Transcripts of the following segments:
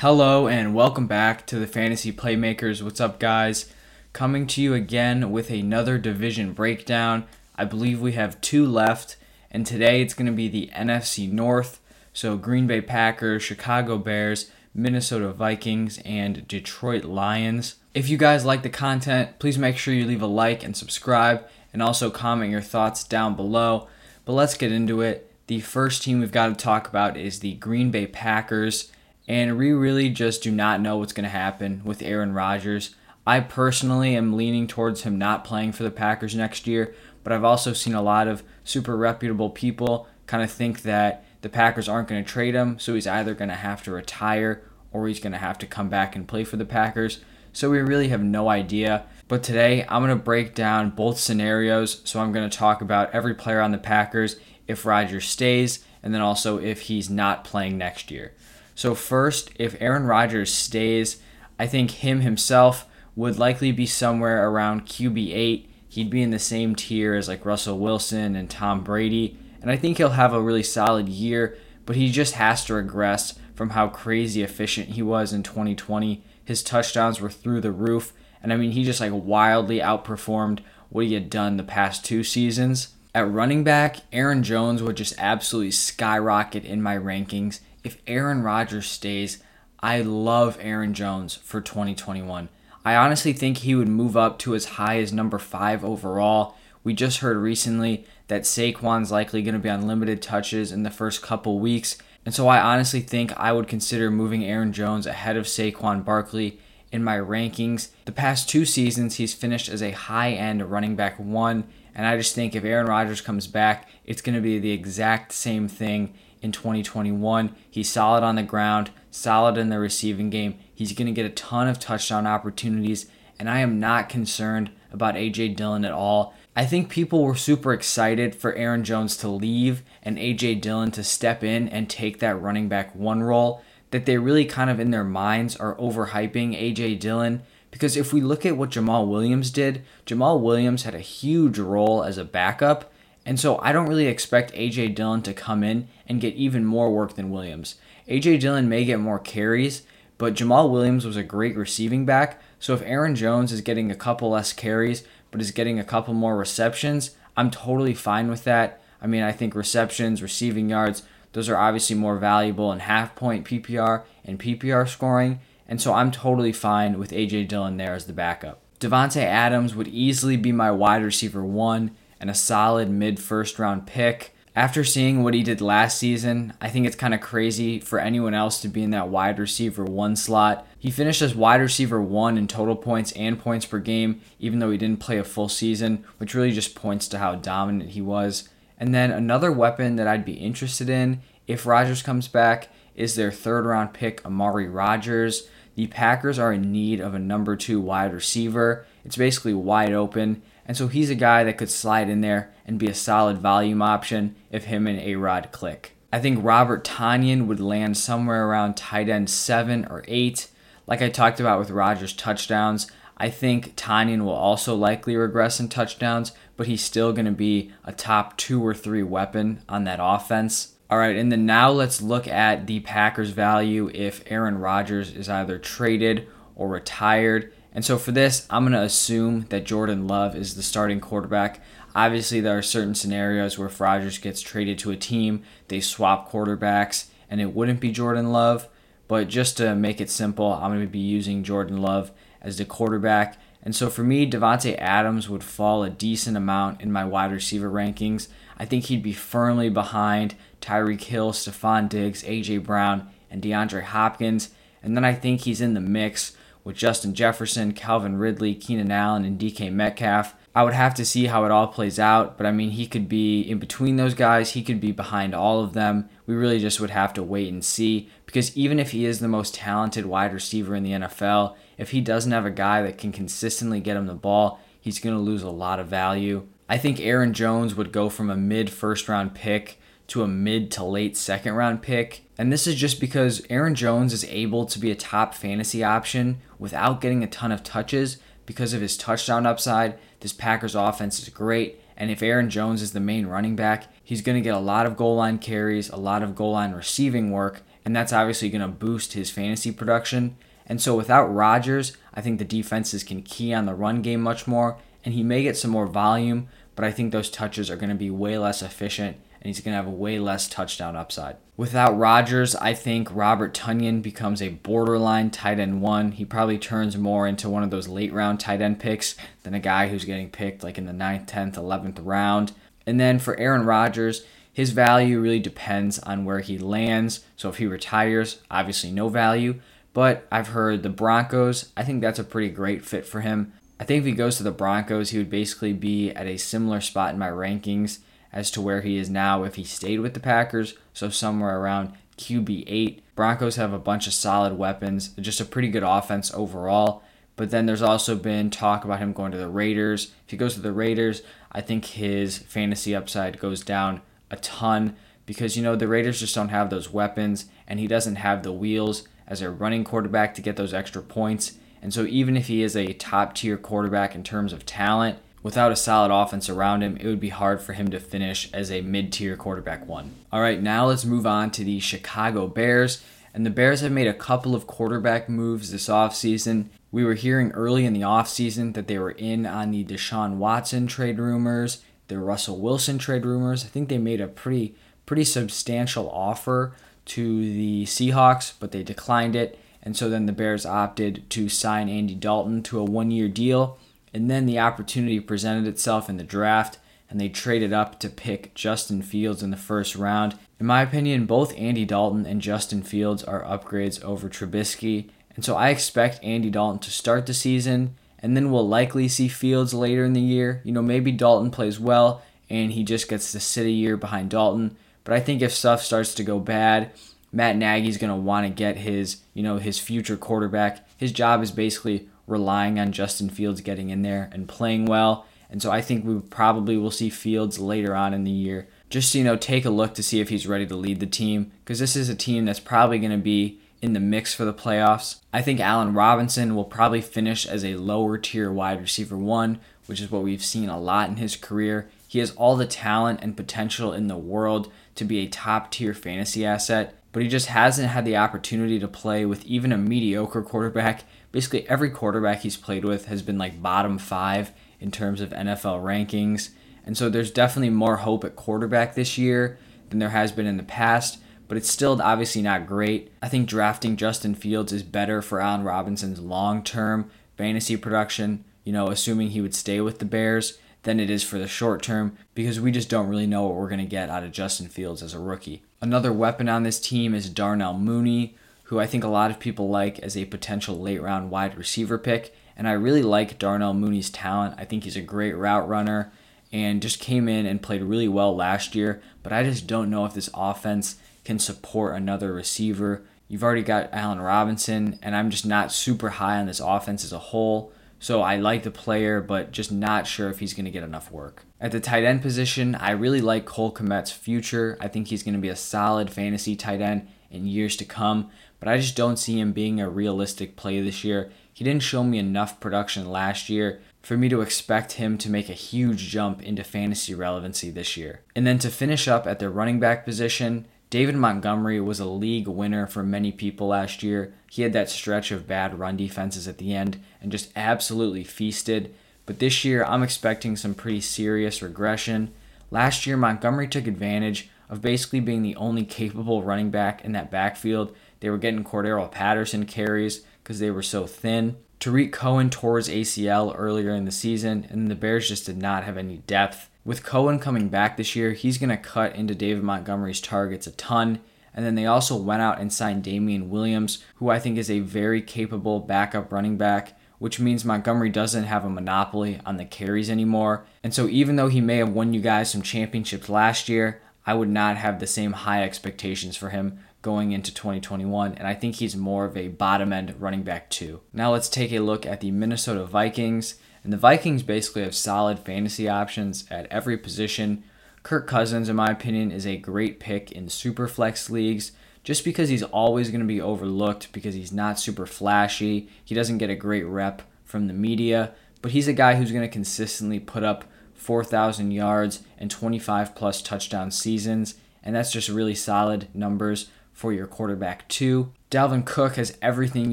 Hello and welcome back to the Fantasy Playmakers. What's up, guys? Coming to you again with another division breakdown. I believe we have two left, and today it's going to be the NFC North. So, Green Bay Packers, Chicago Bears, Minnesota Vikings, and Detroit Lions. If you guys like the content, please make sure you leave a like and subscribe, and also comment your thoughts down below. But let's get into it. The first team we've got to talk about is the Green Bay Packers. And we really just do not know what's going to happen with Aaron Rodgers. I personally am leaning towards him not playing for the Packers next year, but I've also seen a lot of super reputable people kind of think that the Packers aren't going to trade him, so he's either going to have to retire or he's going to have to come back and play for the Packers. So we really have no idea. But today I'm going to break down both scenarios. So I'm going to talk about every player on the Packers if Rodgers stays, and then also if he's not playing next year. So, first, if Aaron Rodgers stays, I think him himself would likely be somewhere around QB8. He'd be in the same tier as like Russell Wilson and Tom Brady. And I think he'll have a really solid year, but he just has to regress from how crazy efficient he was in 2020. His touchdowns were through the roof. And I mean, he just like wildly outperformed what he had done the past two seasons. At running back, Aaron Jones would just absolutely skyrocket in my rankings if Aaron Rodgers stays, I love Aaron Jones for 2021. I honestly think he would move up to as high as number five overall. We just heard recently that Saquon's likely going to be on limited touches in the first couple weeks, and so I honestly think I would consider moving Aaron Jones ahead of Saquon Barkley in my rankings. The past two seasons, he's finished as a high end running back one, and I just think if Aaron Rodgers comes back, it's going to be the exact same thing in 2021. He's solid on the ground, solid in the receiving game. He's going to get a ton of touchdown opportunities, and I am not concerned about A.J. Dillon at all. I think people were super excited for Aaron Jones to leave and A.J. Dillon to step in and take that running back one role. That they really kind of in their minds are overhyping A.J. Dillon. Because if we look at what Jamaal Williams did, Jamaal Williams had a huge role as a backup and so I don't really expect AJ Dillon to come in and get even more work than Williams. AJ Dillon may get more carries, but Jamaal Williams was a great receiving back. So if Aaron Jones is getting a couple less carries, but is getting a couple more receptions, I'm totally fine with that. I mean, I think receptions, receiving yards, those are obviously more valuable in half point PPR and PPR scoring. And so I'm totally fine with AJ Dillon there as the backup. Davante Adams would easily be my wide receiver one and a solid mid first round pick. After seeing what he did last season, I think it's kind of crazy for anyone else to be in that wide receiver one slot. He finished as wide receiver one in total points and points per game, even though he didn't play a full season, which really just points to how dominant he was. And then another weapon that I'd be interested in if Rodgers comes back is their third round pick, Amari Rodgers. The Packers are in need of a number two wide receiver. It's basically wide open. And so he's a guy that could slide in there and be a solid volume option if him and A Rod click. I think Robert Tonyan would land somewhere around tight end 7 or 8. Like I talked about with Rodgers' touchdowns, I think Tonyan will also likely regress in touchdowns, but he's still going to be a top 2 or 3 weapon on that offense. All right, and then now let's look at the Packers' value if Aaron Rodgers is either traded or retired. And so for this, I'm going to assume that Jordan Love is the starting quarterback. Obviously, there are certain scenarios where if Rodgers gets traded to a team, they swap quarterbacks, and it wouldn't be Jordan Love. But just to make it simple, I'm going to be using Jordan Love as the quarterback. And so for me, Davante Adams would fall a decent amount in my wide receiver rankings. I think he'd be firmly behind Tyreek Hill, Stefon Diggs, AJ Brown, and DeAndre Hopkins. And then I think he's in the mix with Justin Jefferson, Calvin Ridley, Keenan Allen, and DK Metcalf. I would have to see how it all plays out, but I mean, he could be in between those guys, he could be behind all of them. We really just would have to wait and see because even if he is the most talented wide receiver in the NFL, if he doesn't have a guy that can consistently get him the ball, he's going to lose a lot of value. I think Aaron Jones would go from a mid first round pick to a mid to late second round pick. And this is just because Aaron Jones is able to be a top fantasy option without getting a ton of touches because of his touchdown upside. This Packers offense is great. And if Aaron Jones is the main running back, he's going to get a lot of goal line carries, a lot of goal line receiving work, and that's obviously going to boost his fantasy production. And so without Rodgers, I think the defenses can key on the run game much more, and he may get some more volume, but I think those touches are going to be way less efficient, and he's going to have a way less touchdown upside. Without Rodgers, I think Robert Tonyan becomes a borderline tight end one. He probably turns more into one of those late round tight end picks than a guy who's getting picked like in the 9th, 10th, 11th round. And then for Aaron Rodgers, his value really depends on where he lands. So if he retires, obviously no value. But I've heard the Broncos, I think that's a pretty great fit for him. I think if he goes to the Broncos, he would basically be at a similar spot in my rankings as to where he is now if he stayed with the Packers, so somewhere around QB8. Broncos have a bunch of solid weapons, just a pretty good offense overall. But then there's also been talk about him going to the Raiders. If he goes to the Raiders, I think his fantasy upside goes down a ton because, you know, the Raiders just don't have those weapons and he doesn't have the wheels as a running quarterback to get those extra points. And so, even if he is a top tier quarterback in terms of talent, without a solid offense around him, it would be hard for him to finish as a mid tier quarterback one. All right, now let's move on to the Chicago Bears. And the Bears have made a couple of quarterback moves this offseason. We were hearing early in the offseason that they were in on the Deshaun Watson trade rumors, the Russell Wilson trade rumors. I think they made a pretty pretty substantial offer to the Seahawks, but they declined it. And so then the Bears opted to sign Andy Dalton to a one year deal. And then the opportunity presented itself in the draft, and they traded up to pick Justin Fields in the first round. In my opinion, both Andy Dalton and Justin Fields are upgrades over Trubisky. And so I expect Andy Dalton to start the season, and then we'll likely see Fields later in the year. You know, maybe Dalton plays well and he just gets to sit a year behind Dalton. But I think if stuff starts to go bad, Matt Nagy's going to want to get his, you know, his future quarterback. His job is basically relying on Justin Fields getting in there and playing well. And so I think we probably will see Fields later on in the year. Just you know, take a look to see if he's ready to lead the team because this is a team that's probably going to be in the mix for the playoffs. I think Allen Robinson will probably finish as a lower tier wide receiver one, which is what we've seen a lot in his career. He has all the talent and potential in the world to be a top tier fantasy asset, but he just hasn't had the opportunity to play with even a mediocre quarterback. Basically, every quarterback he's played with has been like bottom five in terms of NFL rankings. And so there's definitely more hope at quarterback this year than there has been in the past, but it's still obviously not great. I think drafting Justin Fields is better for Allen Robinson's long term fantasy production, you know, assuming he would stay with the Bears than it is for the short term because we just don't really know what we're going to get out of Justin Fields as a rookie. Another weapon on this team is Darnell Mooney, who I think a lot of people like as a potential late round wide receiver pick. And I really like Darnell Mooney's talent. I think he's a great route runner and just came in and played really well last year. But I just don't know if this offense can support another receiver. You've already got Allen Robinson, and I'm just not super high on this offense as a whole. So I like the player, but just not sure if he's going to get enough work. At the tight end position, I really like Cole Kmet's future. I think he's going to be a solid fantasy tight end in years to come, but I just don't see him being a realistic play this year. He didn't show me enough production last year for me to expect him to make a huge jump into fantasy relevancy this year. And then to finish up at the running back position, David Montgomery was a league winner for many people last year. He had that stretch of bad run defenses at the end and just absolutely feasted. But this year, I'm expecting some pretty serious regression. Last year, Montgomery took advantage of basically being the only capable running back in that backfield. They were getting Cordarrelle Patterson carries because they were so thin. Tarik Cohen tore his ACL earlier in the season, and the Bears just did not have any depth. With Cohen coming back this year, he's going to cut into David Montgomery's targets a ton. And then they also went out and signed Damien Williams, who I think is a very capable backup running back, which means Montgomery doesn't have a monopoly on the carries anymore. And so even though he may have won you guys some championships last year, I would not have the same high expectations for him going into 2021, and I think he's more of a bottom end running back too. Now let's take a look at the Minnesota Vikings. And the Vikings basically have solid fantasy options at every position. Kirk Cousins, in my opinion, is a great pick in super flex leagues just because he's always going to be overlooked because he's not super flashy. He doesn't get a great rep from the media, but he's a guy who's going to consistently put up 4,000 yards and 25 plus touchdown seasons, and that's just really solid numbers for your quarterback too. Dalvin Cook has everything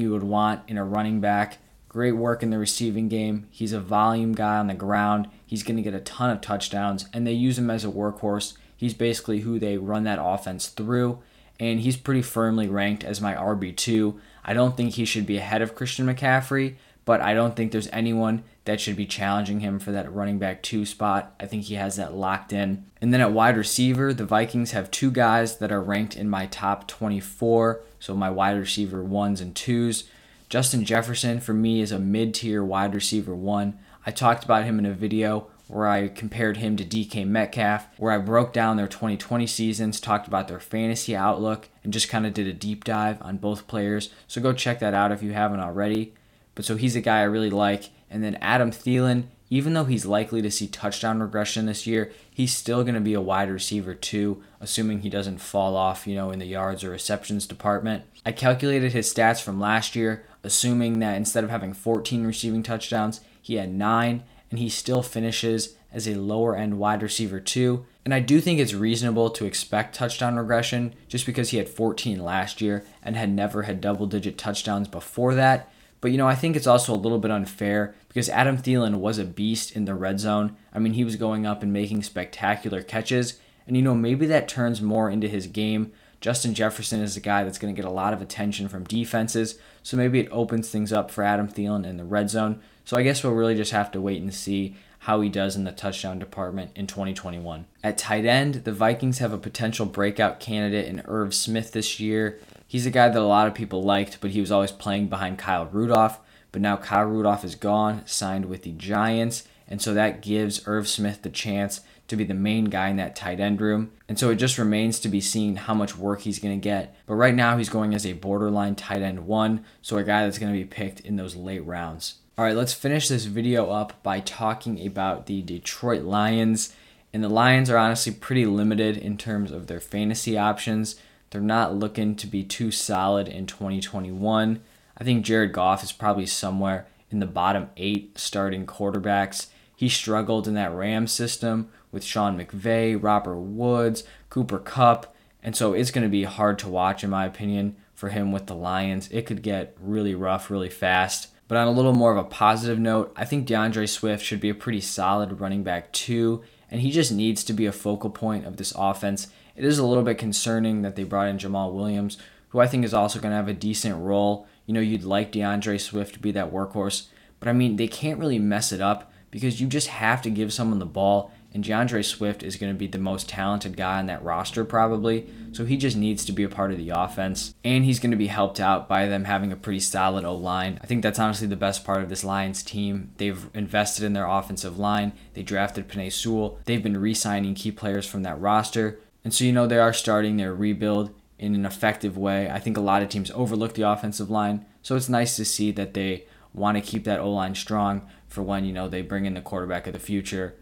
you would want in a running back. Great work in the receiving game. He's a volume guy on the ground. He's going to get a ton of touchdowns, and they use him as a workhorse. He's basically who they run that offense through, and he's pretty firmly ranked as my RB2. I don't think he should be ahead of Christian McCaffrey, but I don't think there's anyone that should be challenging him for that running back two spot. I think he has that locked in. And then at wide receiver, the Vikings have two guys that are ranked in my top 24, so my wide receiver ones and twos. Justin Jefferson for me is a mid tier wide receiver one. I talked about him in a video where I compared him to DK Metcalf, where I broke down their 2020 seasons, talked about their fantasy outlook, and just kind of did a deep dive on both players. So go check that out if you haven't already. But so he's a guy I really like. And then Adam Thielen, even though he's likely to see touchdown regression this year, he's still going to be a wide receiver too, assuming he doesn't fall off, you know, in the yards or receptions department. I calculated his stats from last year, assuming that instead of having 14 receiving touchdowns, he had 9 and he still finishes as a lower end wide receiver too. And I do think it's reasonable to expect touchdown regression just because he had 14 last year and had never had double digit touchdowns before that. But you know, I think it's also a little bit unfair because Adam Thielen was a beast in the red zone. I mean, he was going up and making spectacular catches. And you know, maybe that turns more into his game. Justin Jefferson is a guy that's going to get a lot of attention from defenses. So maybe it opens things up for Adam Thielen in the red zone. So I guess we'll really just have to wait and see how he does in the touchdown department in 2021. At tight end, the Vikings have a potential breakout candidate in Irv Smith this year. He's a guy that a lot of people liked, but he was always playing behind Kyle Rudolph. But now Kyle Rudolph is gone, signed with the Giants, and so that gives Irv Smith the chance to be the main guy in that tight end room. And so it just remains to be seen how much work he's going to get. But right now he's going as a borderline tight end one, so a guy that's going to be picked in those late rounds. All right, let's finish this video up by talking about the Detroit Lions. And the Lions are honestly pretty limited in terms of their fantasy options. They're not looking to be too solid in 2021. I think Jared Goff is probably somewhere in the bottom eight starting quarterbacks. He struggled in that Rams system with Sean McVay, Robert Woods, Cooper Kupp. and so it's going to be hard to watch, in my opinion, for him with the Lions. It could get really rough really fast. But on a little more of a positive note, I think D'Andre Swift should be a pretty solid running back too, and he just needs to be a focal point of this offense. It is a little bit concerning that they brought in Jamaal Williams, who I think is also going to have a decent role. You know, you'd like D'Andre Swift to be that workhorse, but I mean, they can't really mess it up because you just have to give someone the ball and D'Andre Swift is going to be the most talented guy on that roster, probably. So he just needs to be a part of the offense. And he's going to be helped out by them having a pretty solid O line. I think that's honestly the best part of this Lions team. They've invested in their offensive line, they drafted Penei Sewell, they've been re signing key players from that roster. And so, you know, they are starting their rebuild in an effective way. I think a lot of teams overlook the offensive line. So it's nice to see that they want to keep that O line strong for when, you know, they bring in the quarterback of the future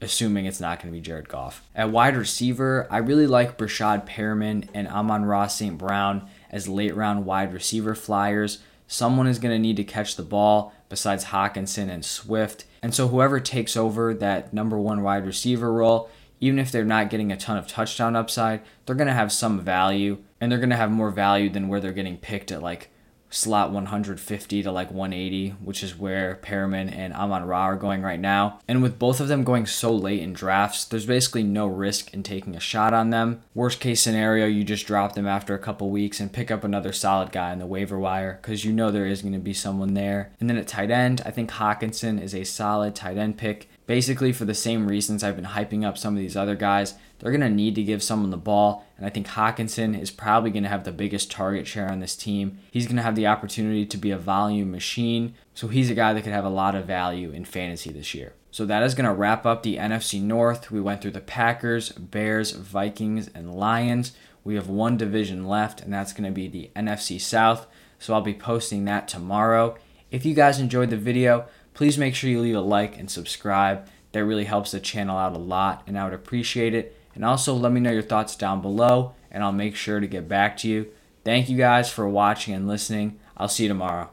assuming it's not going to be Jared Goff. At wide receiver, I really like Breshad Perriman and Amon-Ra St. Brown as late round wide receiver flyers. Someone is going to need to catch the ball besides Hockenson and Swift. And so whoever takes over that number one wide receiver role, even if they're not getting a ton of touchdown upside, they're going to have some value and they're going to have more value than where they're getting picked at like slot 150 to like 180, which is where Perriman and Amon Ra are going right now. And with both of them going so late in drafts, there's basically no risk in taking a shot on them. Worst case scenario, you just drop them after a couple weeks and pick up another solid guy in the waiver wire because you know there is going to be someone there. And then at tight end, I think Hockenson is a solid tight end pick. Basically, for the same reasons I've been hyping up some of these other guys, they're going to need to give someone the ball. And I think Hockenson is probably going to have the biggest target share on this team. He's going to have the opportunity to be a volume machine. So he's a guy that could have a lot of value in fantasy this year. So that is going to wrap up the NFC North. We went through the Packers, Bears, Vikings, and Lions. We have one division left, and that's going to be the NFC South. So I'll be posting that tomorrow. If you guys enjoyed the video, please make sure you leave a like and subscribe. That really helps the channel out a lot, and I would appreciate it. And also let me know your thoughts down below, and I'll make sure to get back to you. Thank you guys for watching and listening. I'll see you tomorrow.